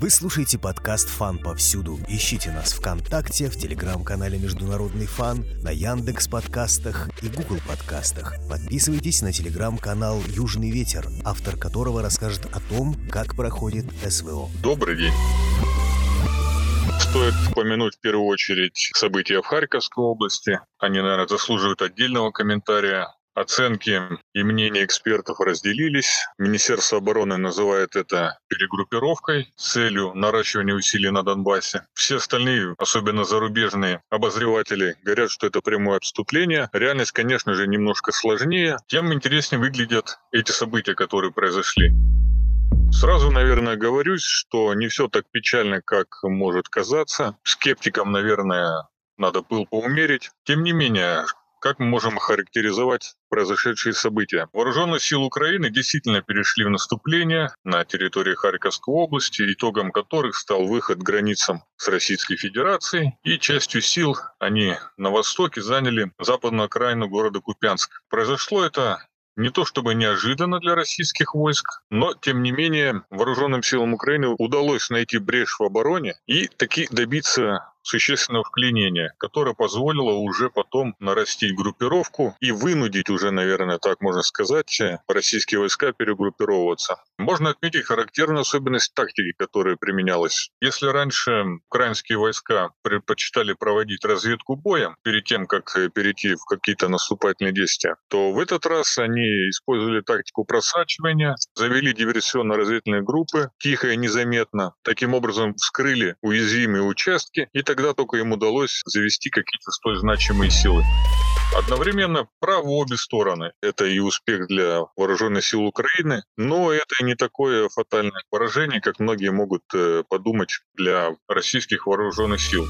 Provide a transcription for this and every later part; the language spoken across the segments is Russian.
Вы слушаете подкаст «Фан повсюду». Ищите нас ВКонтакте, в Телеграм-канале «Международный фан», на Яндекс подкастах и Google подкастах. Подписывайтесь на Телеграм-канал «Южный ветер», автор которого расскажет о том, как проходит СВО. Добрый день. Стоит упомянуть в первую очередь события в Харьковской области. Они, наверное, заслуживают отдельного комментария. Оценки и мнения экспертов разделились. Министерство обороны называет это перегруппировкой с целью наращивания усилий на Донбассе. Все остальные, особенно зарубежные обозреватели, говорят, что это прямое отступление. Реальность, конечно же, немножко сложнее. Тем интереснее выглядят эти события, которые произошли. Сразу, наверное, говорюсь, что не все так печально, как может казаться. Скептикам, наверное, надо пыл поумерить. Тем не менее, как мы можем охарактеризовать произошедшие события? Вооруженные силы Украины действительно перешли в наступление на территории Харьковской области, итогом которых стал выход к границам с Российской Федерацией. И частью сил они на востоке заняли западную окраину города Купянск. Произошло это не то чтобы неожиданно для российских войск, но, тем не менее, вооруженным силам Украины удалось найти брешь в обороне и таки добиться существенного вклинения, которое позволило уже потом нарастить группировку и вынудить уже, наверное, так можно сказать, российские войска перегруппировываться. Можно отметить характерную особенность тактики, которая применялась. Если раньше украинские войска предпочитали проводить разведку боем перед тем, как перейти в какие-то наступательные действия, то в этот раз они использовали тактику просачивания, завели диверсионно-разведывательные группы тихо и незаметно, таким образом вскрыли уязвимые участки и тогда только им удалось завести какие-то столь значимые силы. Одновременно правы обе стороны. Это и успех для вооруженных сил Украины, но это и не такое фатальное поражение, как многие могут э, подумать для российских вооруженных сил.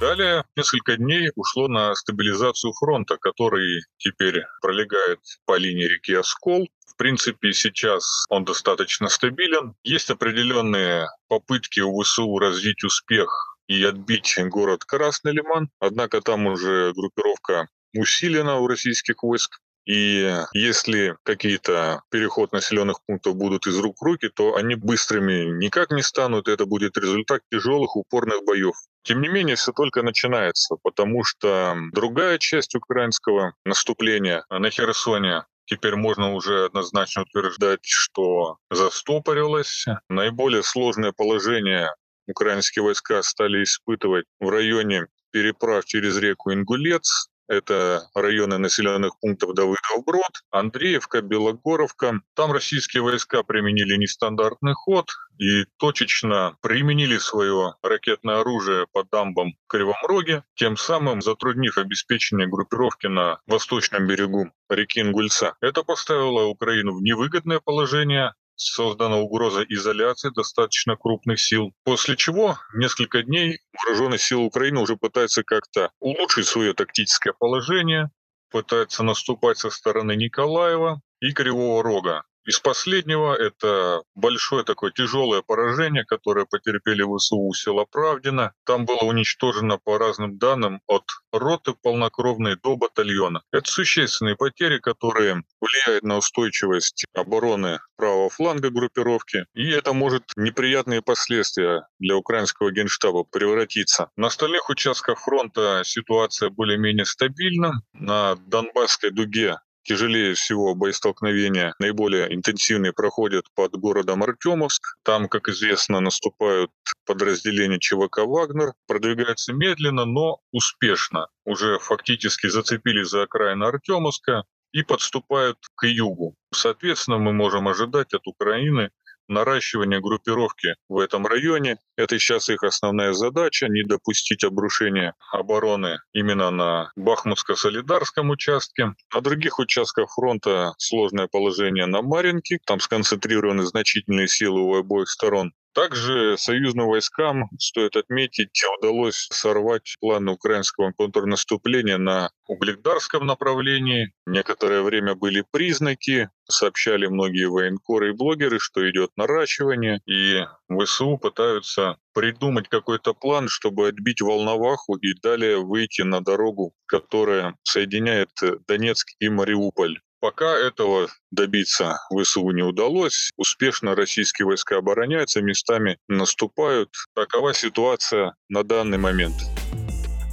Далее несколько дней ушло на стабилизацию фронта, который теперь пролегает по линии реки Оскол. В принципе, сейчас он достаточно стабилен. Есть определенные попытки у ВСУ развить успех и отбить город Красный Лиман. Однако там уже группировка усилена у российских войск. И если какие-то переход населенных пунктов будут из рук в руки, то они быстрыми никак не станут. Это будет результат тяжелых упорных боев. Тем не менее, все только начинается, потому что другая часть украинского наступления на Херсоне Теперь можно уже однозначно утверждать, что застопорилась. Наиболее сложное положение украинские войска стали испытывать в районе переправ через реку Ингулец, это районы населенных пунктов Давыдов-Брод, Андреевка, Белогоровка. Там российские войска применили нестандартный ход и точечно применили свое ракетное оружие по дамбам в Кривом Роге, тем самым затруднив обеспечение группировки на восточном берегу реки Ингульца. Это поставило Украину в невыгодное положение, создана угроза изоляции достаточно крупных сил, после чего несколько дней вооруженные силы Украины уже пытаются как-то улучшить свое тактическое положение, пытаются наступать со стороны Николаева и Кривого Рога. Из последнего это большое такое тяжелое поражение, которое потерпели ВСУ у села Правдина. Там было уничтожено по разным данным от роты полнокровной до батальона. Это существенные потери, которые влияют на устойчивость обороны правого фланга группировки. И это может неприятные последствия для украинского генштаба превратиться. На остальных участках фронта ситуация более-менее стабильна. На Донбасской дуге Тяжелее всего боестолкновения наиболее интенсивные проходят под городом Артемовск. Там, как известно, наступают подразделения ЧВК «Вагнер». Продвигаются медленно, но успешно. Уже фактически зацепились за окраины Артемовска и подступают к югу. Соответственно, мы можем ожидать от Украины наращивание группировки в этом районе. Это сейчас их основная задача, не допустить обрушения обороны именно на Бахмутско-Солидарском участке. На других участках фронта сложное положение на Маринке. Там сконцентрированы значительные силы у обоих сторон. Также союзным войскам, стоит отметить, удалось сорвать планы украинского контрнаступления на Угледарском направлении. Некоторое время были признаки, сообщали многие военкоры и блогеры, что идет наращивание, и ВСУ пытаются придумать какой-то план, чтобы отбить Волноваху и далее выйти на дорогу, которая соединяет Донецк и Мариуполь. Пока этого добиться ВСУ не удалось. Успешно российские войска обороняются, местами наступают. Такова ситуация на данный момент.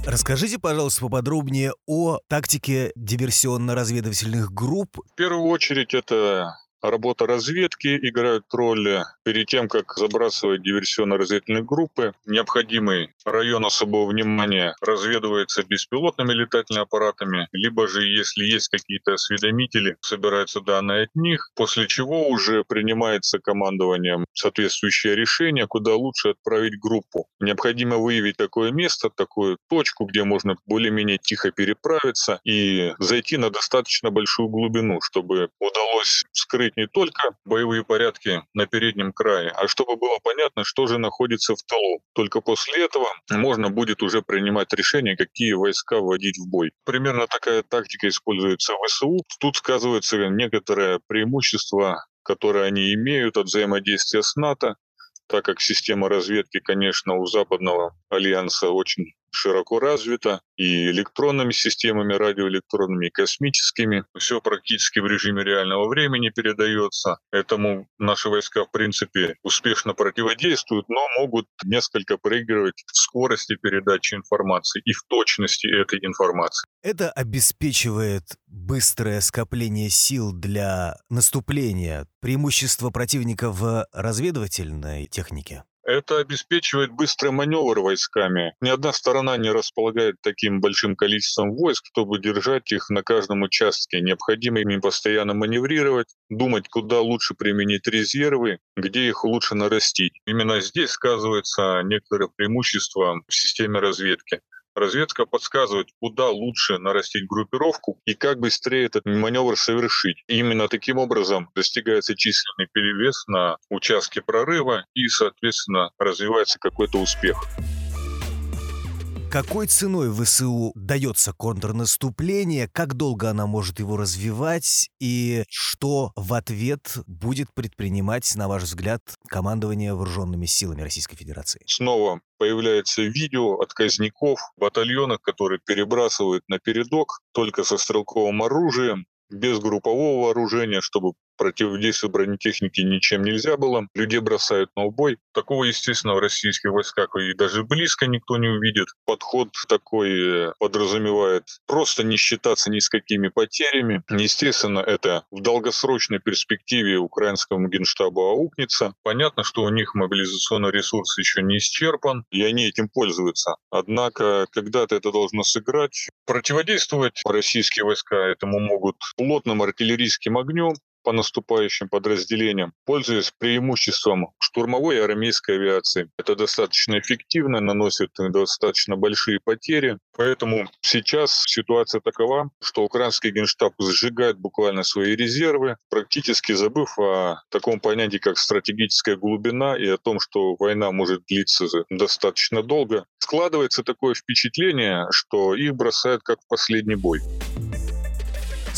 Расскажите, пожалуйста, поподробнее о тактике диверсионно-разведывательных групп. В первую очередь это Работа разведки играет роль. Перед тем, как забрасывать диверсионно-разведывательные группы, необходимый район особого внимания разведывается беспилотными летательными аппаратами, либо же, если есть какие-то осведомители, собираются данные от них, после чего уже принимается командованием соответствующее решение, куда лучше отправить группу. Необходимо выявить такое место, такую точку, где можно более-менее тихо переправиться и зайти на достаточно большую глубину, чтобы удалось скрыть не только боевые порядки на переднем крае, а чтобы было понятно, что же находится в тылу. Только после этого можно будет уже принимать решение, какие войска вводить в бой. Примерно такая тактика используется в ВСУ. Тут сказывается некоторое преимущество которые они имеют от взаимодействия с НАТО, так как система разведки, конечно, у западного альянса очень широко развита и электронными системами, радиоэлектронными, и космическими. Все практически в режиме реального времени передается. Этому наши войска, в принципе, успешно противодействуют, но могут несколько проигрывать в скорости передачи информации и в точности этой информации. Это обеспечивает быстрое скопление сил для наступления, преимущество противника в разведывательной технике? Это обеспечивает быстрый маневр войсками. Ни одна сторона не располагает таким большим количеством войск, чтобы держать их на каждом участке. Необходимо ими постоянно маневрировать, думать, куда лучше применить резервы, где их лучше нарастить. Именно здесь сказывается некоторое преимущество в системе разведки разведка подсказывает, куда лучше нарастить группировку и как быстрее этот маневр совершить. Именно таким образом достигается численный перевес на участке прорыва и, соответственно, развивается какой-то успех. Какой ценой ВСУ дается контрнаступление, как долго она может его развивать и что в ответ будет предпринимать, на ваш взгляд, командование вооруженными силами Российской Федерации? Снова появляется видео отказников, батальонов, которые перебрасывают на передок только со стрелковым оружием, без группового вооружения, чтобы противодействовать бронетехнике ничем нельзя было. Людей бросают на убой. Такого, естественно, в российских войсках и даже близко никто не увидит. Подход такой э, подразумевает просто не считаться ни с какими потерями. Естественно, это в долгосрочной перспективе украинскому генштабу аукнется. Понятно, что у них мобилизационный ресурс еще не исчерпан, и они этим пользуются. Однако, когда-то это должно сыграть. Противодействовать российские войска этому могут плотным артиллерийским огнем, по наступающим подразделениям, пользуясь преимуществом штурмовой и армейской авиации. Это достаточно эффективно, наносит достаточно большие потери. Поэтому сейчас ситуация такова, что украинский генштаб сжигает буквально свои резервы, практически забыв о таком понятии, как стратегическая глубина и о том, что война может длиться достаточно долго. Складывается такое впечатление, что их бросают как в последний бой.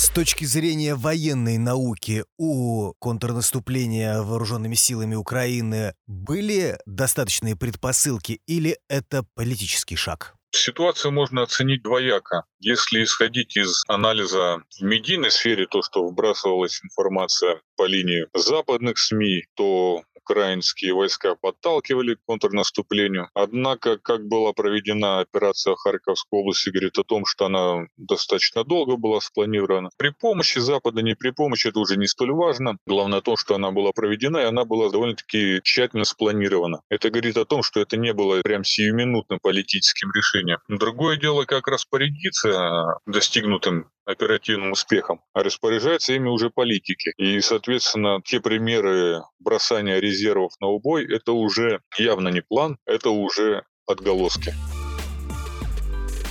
С точки зрения военной науки у контрнаступления вооруженными силами Украины были достаточные предпосылки или это политический шаг? Ситуацию можно оценить двояко. Если исходить из анализа в медийной сфере, то, что вбрасывалась информация по линии западных СМИ, то украинские войска подталкивали к контрнаступлению. Однако, как была проведена операция в Харьковской области, говорит о том, что она достаточно долго была спланирована. При помощи Запада, не при помощи, это уже не столь важно. Главное то, что она была проведена, и она была довольно-таки тщательно спланирована. Это говорит о том, что это не было прям сиюминутным политическим решением. Другое дело, как распорядиться достигнутым оперативным успехом, а распоряжаются ими уже политики. И, соответственно, те примеры бросания резервов на убой, это уже явно не план, это уже отголоски.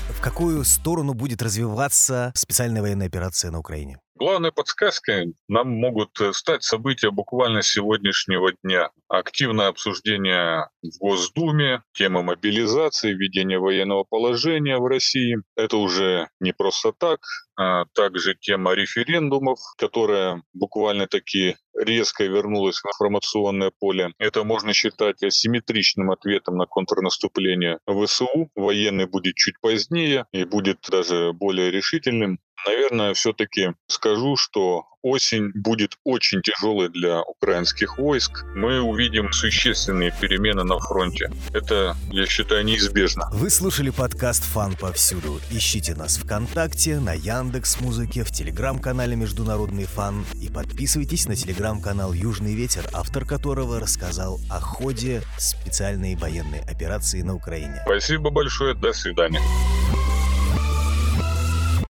В какую сторону будет развиваться специальная военная операция на Украине? Главной подсказкой нам могут стать события буквально сегодняшнего дня. Активное обсуждение в Госдуме, тема мобилизации, введения военного положения в России. Это уже не просто так, а также тема референдумов, которая буквально таки резко вернулась в информационное поле. Это можно считать асимметричным ответом на контрнаступление ВСУ. Военный будет чуть позднее и будет даже более решительным. Наверное, все-таки скажу, что осень будет очень тяжелой для украинских войск. Мы увидим существенные перемены на фронте. Это, я считаю, неизбежно. Вы слушали подкаст «Фан повсюду». Ищите нас ВКонтакте, на Яндекс Музыке, в Телеграм-канале «Международный фан» и подписывайтесь на Телеграм-канал «Южный ветер», автор которого рассказал о ходе специальной военной операции на Украине. Спасибо большое, до свидания.